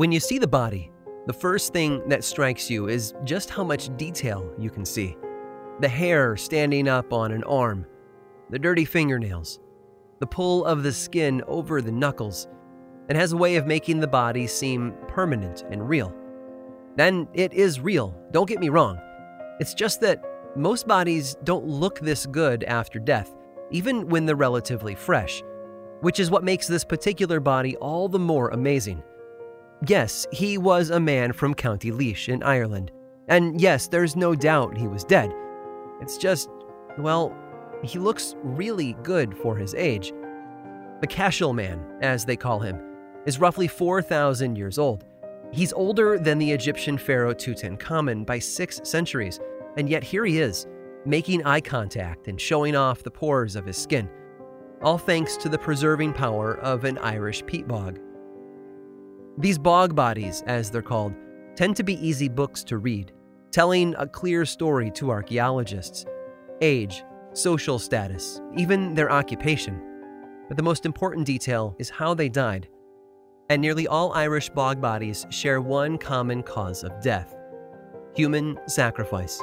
When you see the body, the first thing that strikes you is just how much detail you can see. The hair standing up on an arm, the dirty fingernails, the pull of the skin over the knuckles. It has a way of making the body seem permanent and real. And it is real, don't get me wrong. It's just that most bodies don't look this good after death, even when they're relatively fresh, which is what makes this particular body all the more amazing. Yes, he was a man from County Laois in Ireland, and yes, there's no doubt he was dead. It's just, well, he looks really good for his age. The Cashel Man, as they call him, is roughly 4,000 years old. He's older than the Egyptian pharaoh Tutankhamun by six centuries, and yet here he is, making eye contact and showing off the pores of his skin, all thanks to the preserving power of an Irish peat bog. These bog bodies, as they're called, tend to be easy books to read, telling a clear story to archaeologists age, social status, even their occupation. But the most important detail is how they died. And nearly all Irish bog bodies share one common cause of death human sacrifice.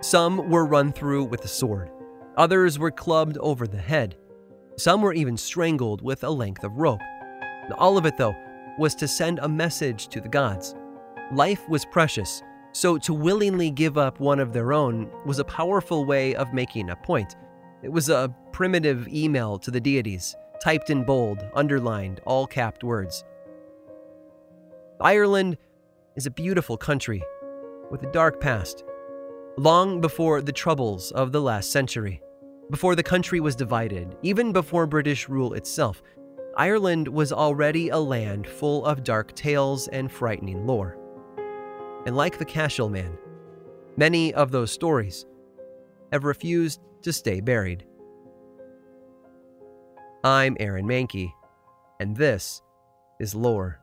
Some were run through with a sword, others were clubbed over the head, some were even strangled with a length of rope. All of it, though, was to send a message to the gods. Life was precious, so to willingly give up one of their own was a powerful way of making a point. It was a primitive email to the deities, typed in bold, underlined, all capped words. Ireland is a beautiful country with a dark past long before the troubles of the last century. Before the country was divided, even before British rule itself, Ireland was already a land full of dark tales and frightening lore. And like the Cashel Man, many of those stories have refused to stay buried. I'm Aaron Mahnke, and this is Lore.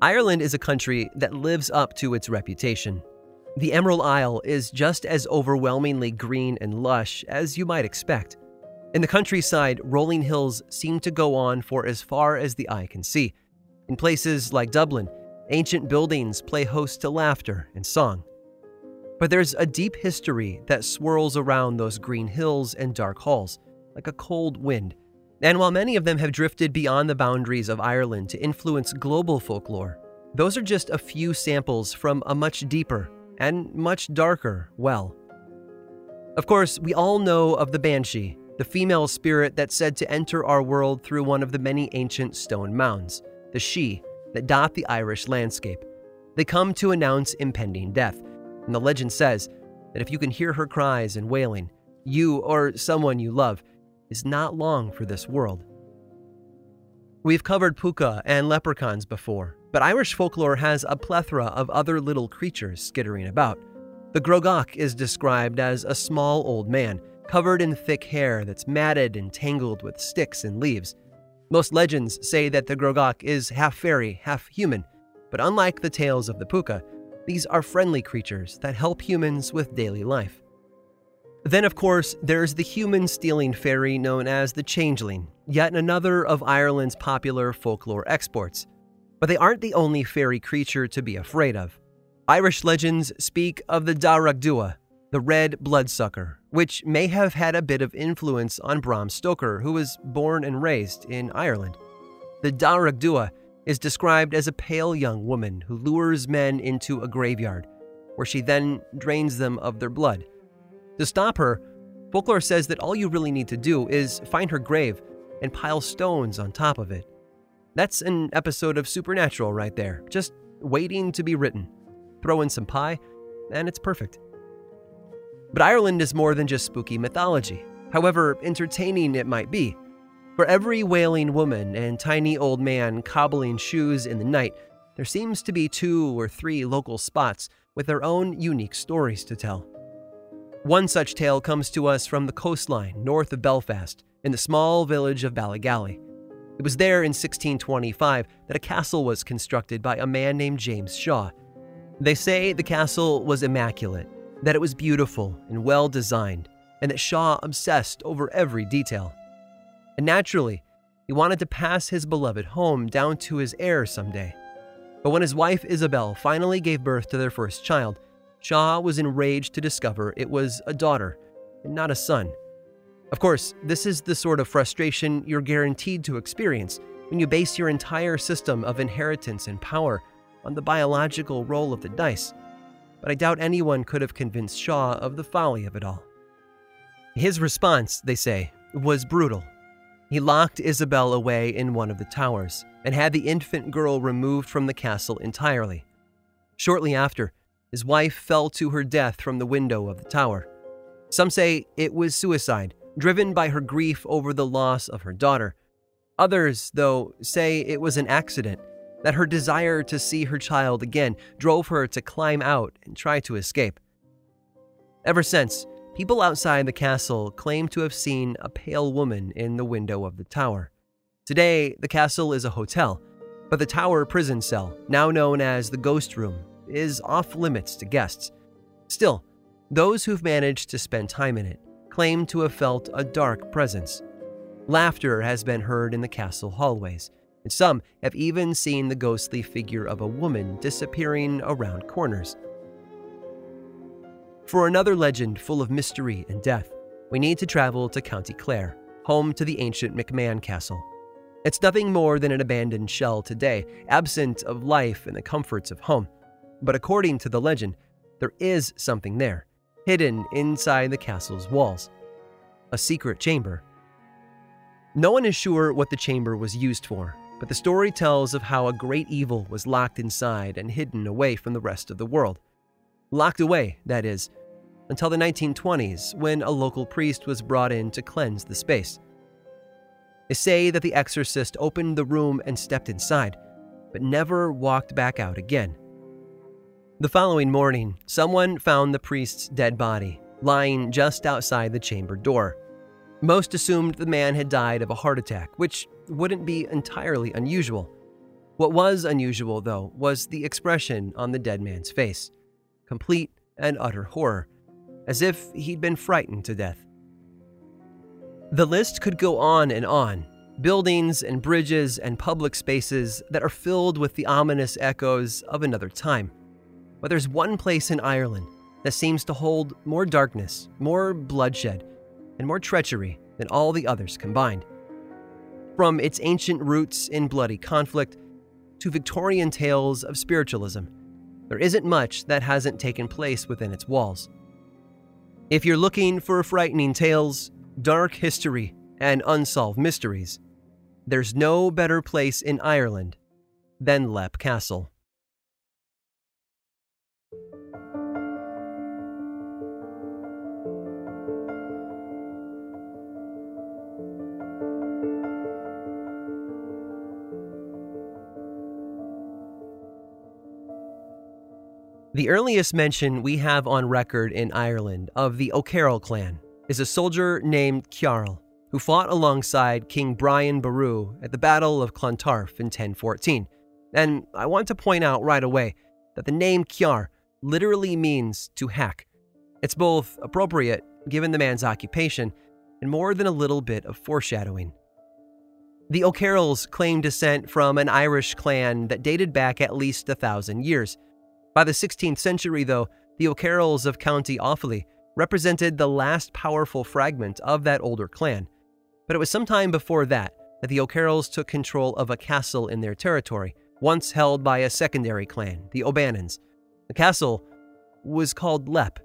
Ireland is a country that lives up to its reputation. The Emerald Isle is just as overwhelmingly green and lush as you might expect. In the countryside, rolling hills seem to go on for as far as the eye can see. In places like Dublin, ancient buildings play host to laughter and song. But there's a deep history that swirls around those green hills and dark halls, like a cold wind and while many of them have drifted beyond the boundaries of Ireland to influence global folklore, those are just a few samples from a much deeper and much darker well. Of course, we all know of the Banshee, the female spirit that's said to enter our world through one of the many ancient stone mounds, the She, that dot the Irish landscape. They come to announce impending death, and the legend says that if you can hear her cries and wailing, you or someone you love is not long for this world. We've covered puka and leprechauns before, but Irish folklore has a plethora of other little creatures skittering about. The Grogoch is described as a small old man, covered in thick hair that's matted and tangled with sticks and leaves. Most legends say that the Grogoch is half fairy, half human, but unlike the tales of the puka, these are friendly creatures that help humans with daily life. Then, of course, there's the human stealing fairy known as the Changeling, yet another of Ireland's popular folklore exports. But they aren't the only fairy creature to be afraid of. Irish legends speak of the Dearg Due, the red bloodsucker, which may have had a bit of influence on Bram Stoker, who was born and raised in Ireland. The Dearg Due is described as a pale young woman who lures men into a graveyard, where she then drains them of their blood. To stop her, folklore says that all you really need to do is find her grave and pile stones on top of it. That's an episode of Supernatural right there, just waiting to be written. Throw in some pie, and it's perfect. But Ireland is more than just spooky mythology, however entertaining it might be. For every wailing woman and tiny old man cobbling shoes in the night, there seems to be two or three local spots with their own unique stories to tell. One such tale comes to us from the coastline north of Belfast, in the small village of Ballygally. It was there in 1625 that a castle was constructed by a man named James Shaw. They say the castle was immaculate, that it was beautiful and well designed, and that Shaw obsessed over every detail. And naturally, he wanted to pass his beloved home down to his heir someday. But when his wife Isabel finally gave birth to their first child, Shaw was enraged to discover it was a daughter and not a son. Of course, this is the sort of frustration you're guaranteed to experience when you base your entire system of inheritance and power on the biological roll of the dice. But I doubt anyone could have convinced Shaw of the folly of it all. His response, they say, was brutal. He locked Isabel away in one of the towers and had the infant girl removed from the castle entirely. Shortly after, his wife fell to her death from the window of the tower. Some say it was suicide, driven by her grief over the loss of her daughter. Others, though, say it was an accident, that her desire to see her child again drove her to climb out and try to escape. Ever since, people outside the castle claim to have seen a pale woman in the window of the tower. Today, the castle is a hotel, but the tower prison cell, now known as the Ghost Room, is off limits to guests. Still, those who've managed to spend time in it claim to have felt a dark presence. Laughter has been heard in the castle hallways, and some have even seen the ghostly figure of a woman disappearing around corners. For another legend full of mystery and death, we need to travel to County Clare, home to the ancient McMahon Castle. It's nothing more than an abandoned shell today, absent of life and the comforts of home. But according to the legend, there is something there, hidden inside the castle's walls a secret chamber. No one is sure what the chamber was used for, but the story tells of how a great evil was locked inside and hidden away from the rest of the world. Locked away, that is, until the 1920s when a local priest was brought in to cleanse the space. They say that the exorcist opened the room and stepped inside, but never walked back out again. The following morning, someone found the priest's dead body lying just outside the chamber door. Most assumed the man had died of a heart attack, which wouldn't be entirely unusual. What was unusual, though, was the expression on the dead man's face complete and utter horror, as if he'd been frightened to death. The list could go on and on buildings and bridges and public spaces that are filled with the ominous echoes of another time. But there's one place in Ireland that seems to hold more darkness, more bloodshed, and more treachery than all the others combined. From its ancient roots in bloody conflict to Victorian tales of spiritualism, there isn't much that hasn't taken place within its walls. If you're looking for frightening tales, dark history, and unsolved mysteries, there's no better place in Ireland than Leap Castle. The earliest mention we have on record in Ireland of the O'Carroll clan is a soldier named Ciarl, who fought alongside King Brian Boru at the Battle of Clontarf in 1014. And I want to point out right away that the name Ciar literally means to hack. It's both appropriate, given the man's occupation, and more than a little bit of foreshadowing. The O'Carrolls claim descent from an Irish clan that dated back at least a thousand years. By the 16th century, though, the O'Carrolls of County Offaly represented the last powerful fragment of that older clan. But it was sometime before that that the O'Carrolls took control of a castle in their territory, once held by a secondary clan, the O'Bannons. The castle was called Leap.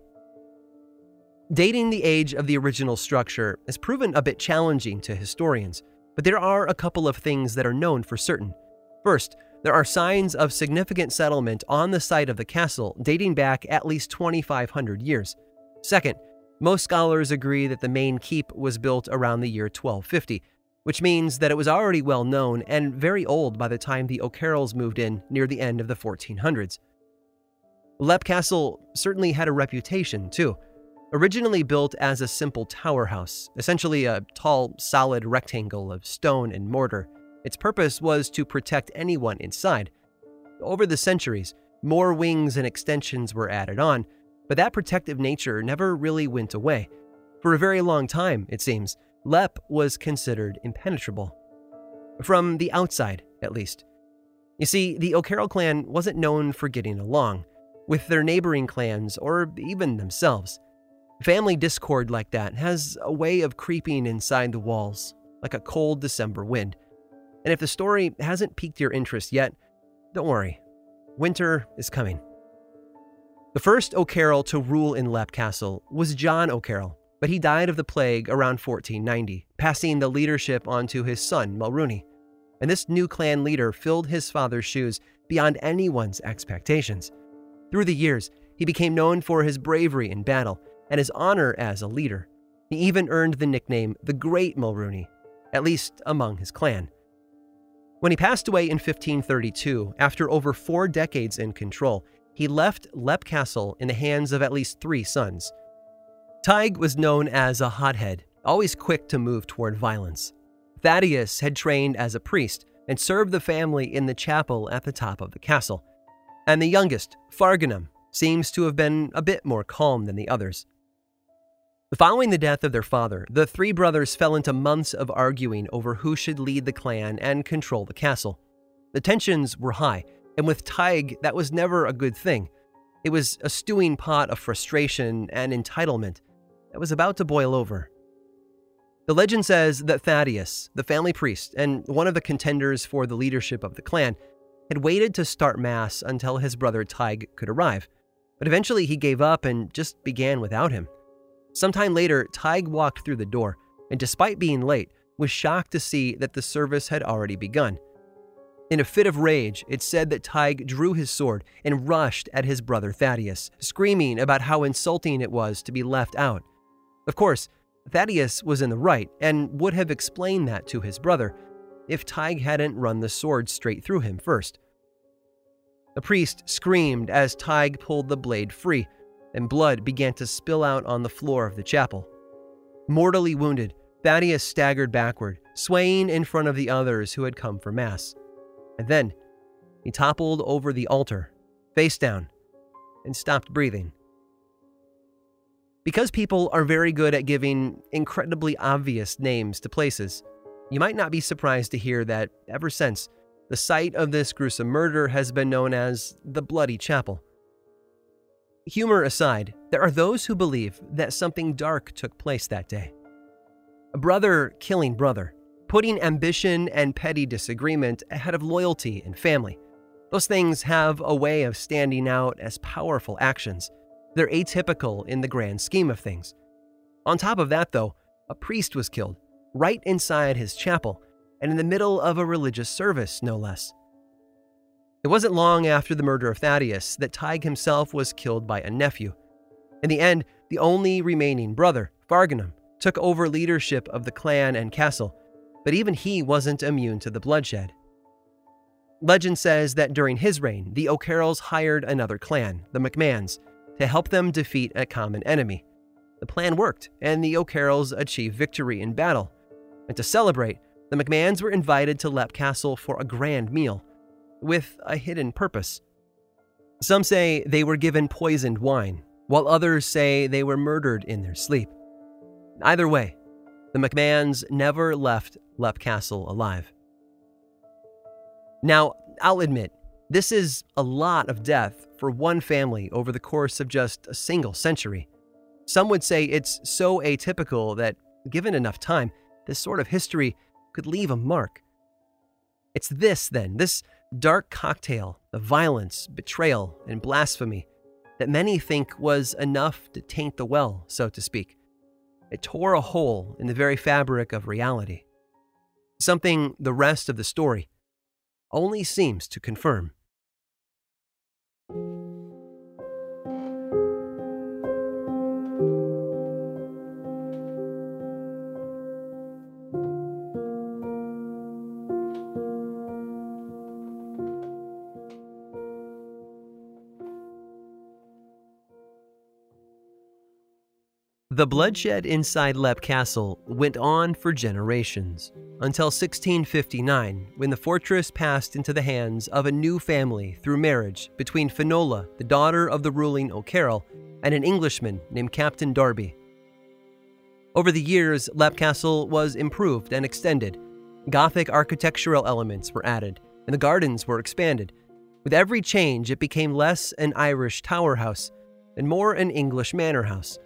Dating the age of the original structure has proven a bit challenging to historians, but there are a couple of things that are known for certain. First, there are signs of significant settlement on the site of the castle dating back at least 2,500 years. Second, most scholars agree that the main keep was built around the year 1250, which means that it was already well known and very old by the time the O'Carrolls moved in near the end of the 1400s. Leap Castle certainly had a reputation, too. Originally built as a simple tower house, essentially a tall, solid rectangle of stone and mortar, Its purpose was to protect anyone inside. Over the centuries, more wings and extensions were added on, but that protective nature never really went away. For a very long time, it seems, Leap was considered impenetrable. From the outside, at least. You see, the O'Carroll clan wasn't known for getting along with their neighboring clans or even themselves. Family discord like that has a way of creeping inside the walls, like a cold December wind. And if the story hasn't piqued your interest yet, don't worry. Winter is coming. The first O'Carroll to rule in Leap Castle was John O'Carroll, but he died of the plague around 1490, passing the leadership on to his son, Mulrooney. And this new clan leader filled his father's shoes beyond anyone's expectations. Through the years, he became known for his bravery in battle and his honor as a leader. He even earned the nickname the Great Mulrooney, at least among his clan. When he passed away in 1532, after over four decades in control, he left Leap Castle in the hands of at least three sons. Tig was known as a hothead, always quick to move toward violence. Thaddeus had trained as a priest and served the family in the chapel at the top of the castle. And the youngest, Farganum, seems to have been a bit more calm than the others. Following the death of their father, the three brothers fell into months of arguing over who should lead the clan and control the castle. The tensions were high, and with Tig, that was never a good thing. It was a stewing pot of frustration and entitlement that was about to boil over. The legend says that Thaddeus, the family priest and one of the contenders for the leadership of the clan, had waited to start Mass until his brother Tig could arrive, but eventually he gave up and just began without him. Sometime later, Tig walked through the door, and despite being late, was shocked to see that the service had already begun. In a fit of rage, it said that Tig drew his sword and rushed at his brother Thaddeus, screaming about how insulting it was to be left out. Of course, Thaddeus was in the right and would have explained that to his brother if Tig hadn't run the sword straight through him first. The priest screamed as Tig pulled the blade free, and blood began to spill out on the floor of the chapel. Mortally wounded, Thaddeus staggered backward, swaying in front of the others who had come for Mass. And then he toppled over the altar, face down, and stopped breathing. Because people are very good at giving incredibly obvious names to places, you might not be surprised to hear that, ever since, the site of this gruesome murder has been known as the Bloody Chapel. Humor aside, there are those who believe that something dark took place that day. A brother killing brother, putting ambition and petty disagreement ahead of loyalty and family. Those things have a way of standing out as powerful actions. They're atypical in the grand scheme of things. On top of that, though, a priest was killed, right inside his chapel, and in the middle of a religious service, no less. It wasn't long after the murder of Thaddeus that Tig himself was killed by a nephew. In the end, the only remaining brother, Farganum, took over leadership of the clan and castle, but even he wasn't immune to the bloodshed. Legend says that during his reign, the O'Carrolls hired another clan, the McMahons, to help them defeat a common enemy. The plan worked, and the O'Carrolls achieved victory in battle. And to celebrate, the McMahons were invited to Leap Castle for a grand meal with a hidden purpose. Some say they were given poisoned wine, while others say they were murdered in their sleep. Either way, the McMahons never left Leap Castle alive. Now, I'll admit, this is a lot of death for one family over the course of just a single century. Some would say it's so atypical that, given enough time, this sort of history could leave a mark. It's this, then, this dark cocktail of violence, betrayal, and blasphemy that many think was enough to taint the well, so to speak. It tore a hole in the very fabric of reality. Something the rest of the story only seems to confirm. The bloodshed inside Leap Castle went on for generations until 1659, when the fortress passed into the hands of a new family through marriage between Finola, the daughter of the ruling O'Carroll, and an Englishman named Captain Darby. Over the years, Leap Castle was improved and extended. Gothic architectural elements were added, and the gardens were expanded. With every change, it became less an Irish tower house and more an English manor house.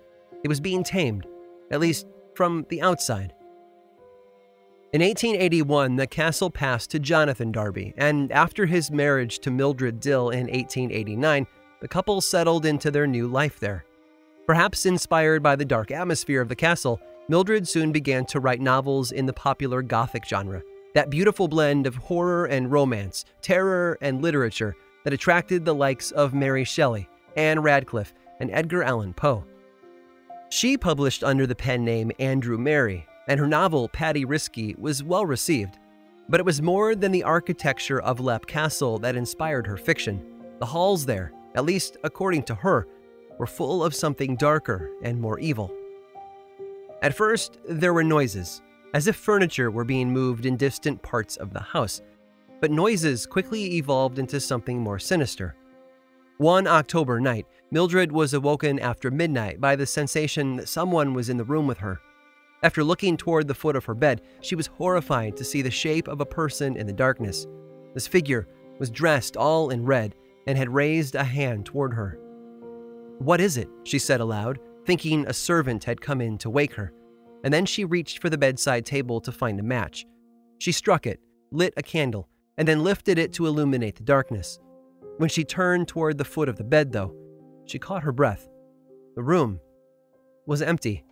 It was being tamed, at least from the outside. In 1881, the castle passed to Jonathan Darby, and after his marriage to Mildred Dill in 1889, the couple settled into their new life there. Perhaps inspired by the dark atmosphere of the castle, Mildred soon began to write novels in the popular Gothic genre, that beautiful blend of horror and romance, terror and literature that attracted the likes of Mary Shelley, Ann Radcliffe, and Edgar Allan Poe. She published under the pen name Andrew Merry, and her novel, Paddy Risky, was well received. But it was more than the architecture of Leap Castle that inspired her fiction. The halls there, at least according to her, were full of something darker and more evil. At first, there were noises, as if furniture were being moved in distant parts of the house, but noises quickly evolved into something more sinister. One October night, Mildred was awoken after midnight by the sensation that someone was in the room with her. After looking toward the foot of her bed, she was horrified to see the shape of a person in the darkness. This figure was dressed all in red and had raised a hand toward her. What is it? she said aloud, thinking a servant had come in to wake her. And then she reached for the bedside table to find a match. She struck it, lit a candle, and then lifted it to illuminate the darkness. When she turned toward the foot of the bed, though, she caught her breath. The room was empty.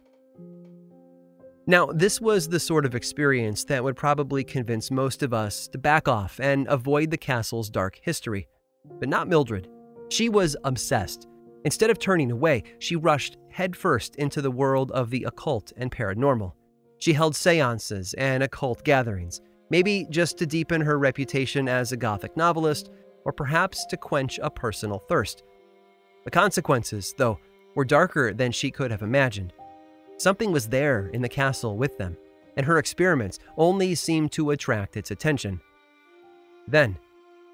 Now, this was the sort of experience that would probably convince most of us to back off and avoid the castle's dark history. But not Mildred. She was obsessed. Instead of turning away, she rushed headfirst into the world of the occult and paranormal. She held seances and occult gatherings, maybe just to deepen her reputation as a Gothic novelist, or perhaps to quench a personal thirst. The consequences, though, were darker than she could have imagined. Something was there in the castle with them, and her experiments only seemed to attract its attention. Then,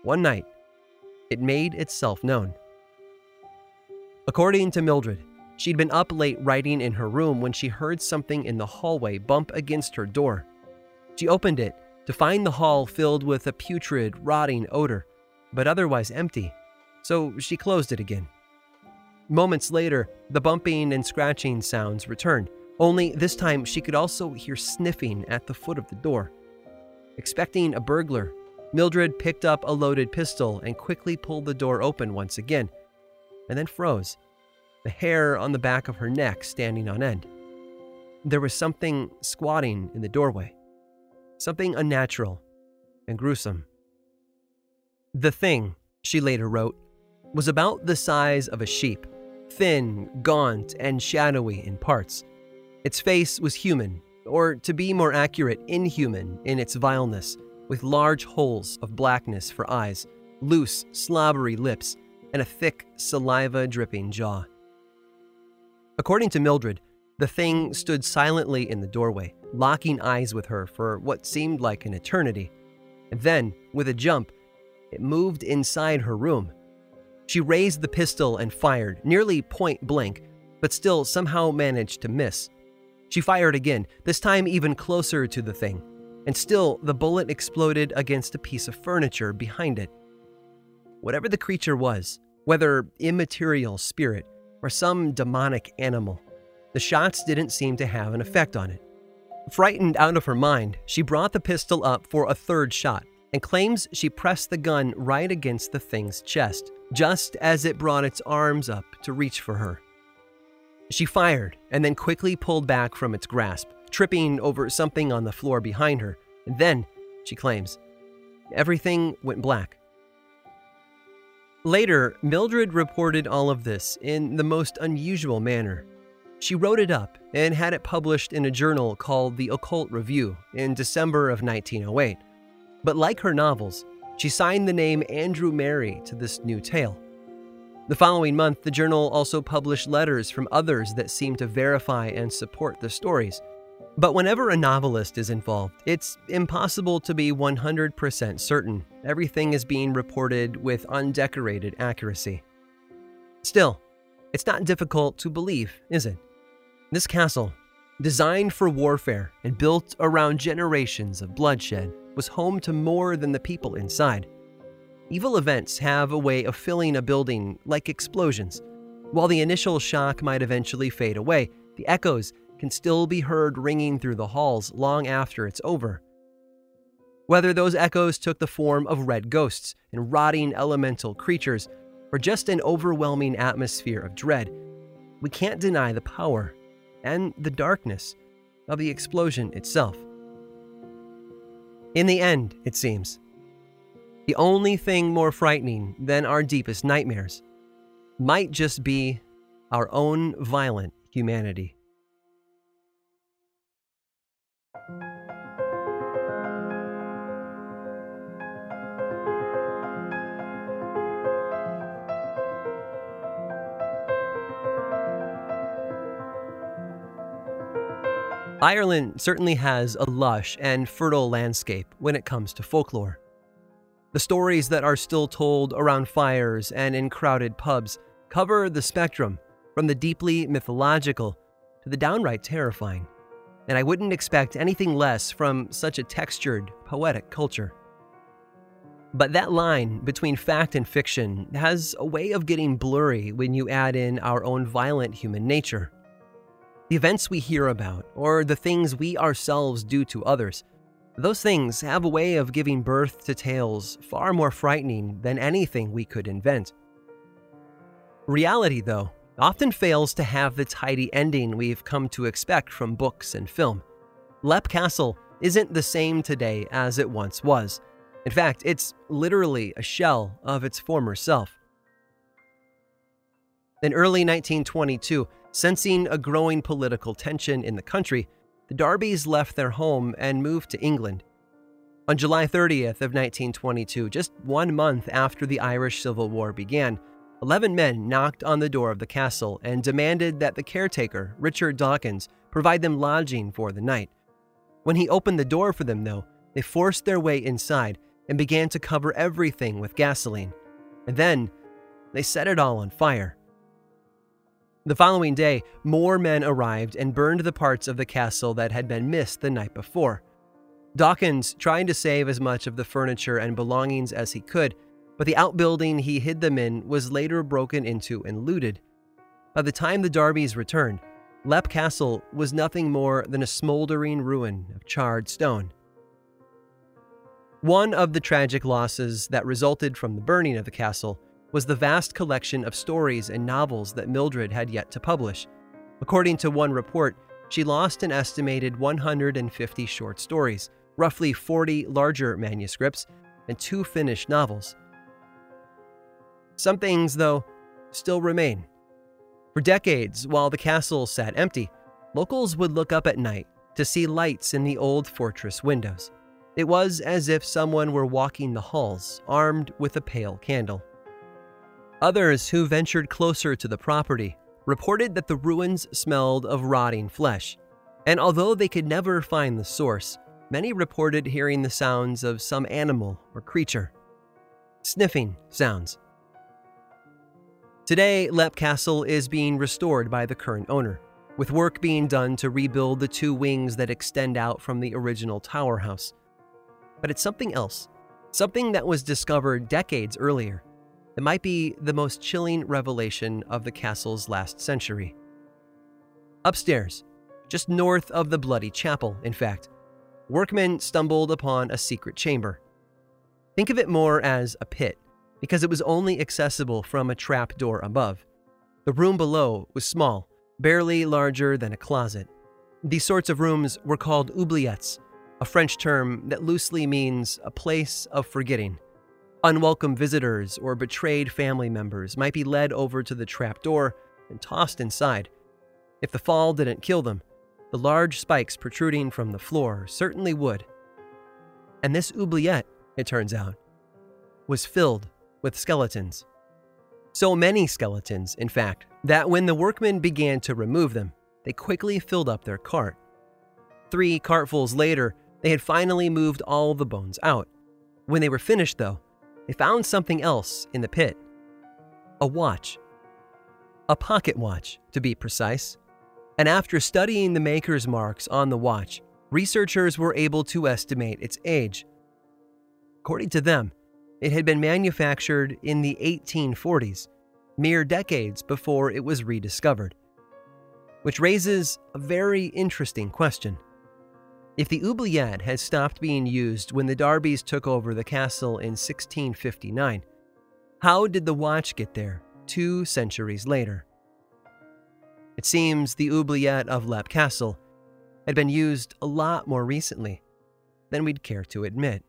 one night, it made itself known. According to Mildred, she'd been up late writing in her room when she heard something in the hallway bump against her door. She opened it to find the hall filled with a putrid, rotting odor, but otherwise empty, so she closed it again. Moments later, the bumping and scratching sounds returned, only this time she could also hear sniffing at the foot of the door. Expecting a burglar, Mildred picked up a loaded pistol and quickly pulled the door open once again, and then froze, the hair on the back of her neck standing on end. There was something squatting in the doorway, something unnatural and gruesome. The thing, she later wrote, was about the size of a sheep thin, gaunt, and shadowy in parts. Its face was human, or to be more accurate, inhuman in its vileness, with large holes of blackness for eyes, loose, slobbery lips, and a thick, saliva dripping jaw. According to Mildred, the thing stood silently in the doorway, locking eyes with her for what seemed like an eternity. And then, with a jump, it moved inside her room she raised the pistol and fired, nearly point blank, but still somehow managed to miss. She fired again, this time even closer to the thing, and still the bullet exploded against a piece of furniture behind it. Whatever the creature was, whether immaterial spirit or some demonic animal, the shots didn't seem to have an effect on it. Frightened out of her mind, she brought the pistol up for a third shot and claims she pressed the gun right against the thing's chest just as it brought its arms up to reach for her. She fired and then quickly pulled back from its grasp, tripping over something on the floor behind her. And then, she claims, everything went black. Later, Mildred reported all of this in the most unusual manner. She wrote it up and had it published in a journal called the Occult Review in December of 1908. But like her novels, she signed the name Andrew Merry to this new tale. The following month, the journal also published letters from others that seemed to verify and support the stories. But whenever a novelist is involved, it's impossible to be 100% certain everything is being reported with undecorated accuracy. Still, it's not difficult to believe, is it? This castle, designed for warfare and built around generations of bloodshed, was home to more than the people inside. Evil events have a way of filling a building like explosions. While the initial shock might eventually fade away, the echoes can still be heard ringing through the halls long after it's over. Whether those echoes took the form of red ghosts and rotting elemental creatures, or just an overwhelming atmosphere of dread, we can't deny the power and the darkness of the explosion itself. In the end, it seems, the only thing more frightening than our deepest nightmares might just be our own violent humanity. Ireland certainly has a lush and fertile landscape when it comes to folklore. The stories that are still told around fires and in crowded pubs cover the spectrum from the deeply mythological to the downright terrifying, and I wouldn't expect anything less from such a textured, poetic culture. But that line between fact and fiction has a way of getting blurry when you add in our own violent human nature. The events we hear about, or the things we ourselves do to others, those things have a way of giving birth to tales far more frightening than anything we could invent. Reality, though, often fails to have the tidy ending we've come to expect from books and film. Leap Castle isn't the same today as it once was. In fact, it's literally a shell of its former self. In early 1922, Sensing a growing political tension in the country, the Darbys left their home and moved to England. On July 30th of 1922, just one month after the Irish Civil War began, 11 men knocked on the door of the castle and demanded that the caretaker, Richard Dawkins, provide them lodging for the night. When he opened the door for them, though, they forced their way inside and began to cover everything with gasoline. And then they set it all on fire. The following day, more men arrived and burned the parts of the castle that had been missed the night before. Dawkins tried to save as much of the furniture and belongings as he could, but the outbuilding he hid them in was later broken into and looted. By the time the Darbys returned, Leap Castle was nothing more than a smoldering ruin of charred stone. One of the tragic losses that resulted from the burning of the castle was the vast collection of stories and novels that Mildred had yet to publish. According to one report, she lost an estimated 150 short stories, roughly 40 larger manuscripts, and two finished novels. Some things, though, still remain. For decades, while the castle sat empty, locals would look up at night to see lights in the old fortress windows. It was as if someone were walking the halls, armed with a pale candle. Others who ventured closer to the property reported that the ruins smelled of rotting flesh, and although they could never find the source, many reported hearing the sounds of some animal or creature. Sniffing sounds. Today, Leap Castle is being restored by the current owner, with work being done to rebuild the two wings that extend out from the original tower house. But it's something else, something that was discovered decades earlier it might be the most chilling revelation of the castle's last century. Upstairs, just north of the Bloody Chapel, in fact, workmen stumbled upon a secret chamber. Think of it more as a pit, because it was only accessible from a trap door above. The room below was small, barely larger than a closet. These sorts of rooms were called oubliettes, a French term that loosely means a place of forgetting. Unwelcome visitors or betrayed family members might be led over to the trapdoor and tossed inside. If the fall didn't kill them, the large spikes protruding from the floor certainly would. And this oubliette, it turns out, was filled with skeletons. So many skeletons, in fact, that when the workmen began to remove them, they quickly filled up their cart. Three cartfuls later, they had finally moved all the bones out. When they were finished, though, they found something else in the pit a watch. A pocket watch, to be precise. And after studying the maker's marks on the watch, researchers were able to estimate its age. According to them, it had been manufactured in the 1840s, mere decades before it was rediscovered. Which raises a very interesting question. If the oubliette had stopped being used when the Darbys took over the castle in 1659, how did the watch get there two centuries later? It seems the oubliette of Leap Castle had been used a lot more recently than we'd care to admit.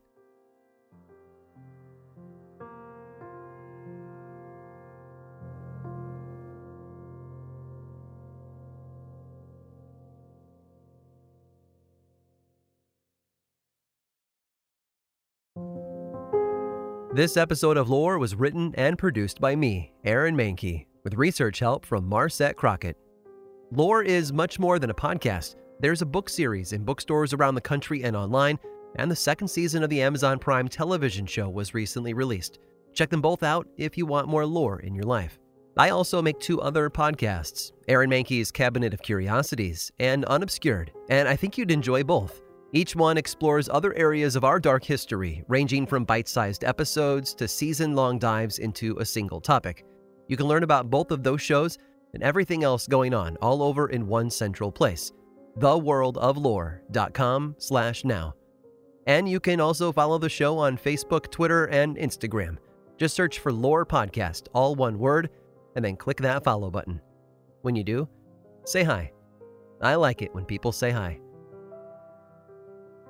This episode of Lore was written and produced by me, Aaron Mahnke, with research help from Marset Crockett. Lore is much more than a podcast. There's a book series in bookstores around the country and online, and the second season of the Amazon Prime television show was recently released. Check them both out if you want more lore in your life. I also make two other podcasts Aaron Mahnke's Cabinet of Curiosities and Unobscured, and I think you'd enjoy both. Each one explores other areas of our dark history, ranging from bite sized episodes to season long dives into a single topic. You can learn about both of those shows and everything else going on all over in one central place theworldoflore.com slash now. And you can also follow the show on facebook twitter and instagram. Just search for lore podcast all one word and then click that follow button. When you do say hi. I like it when people say hi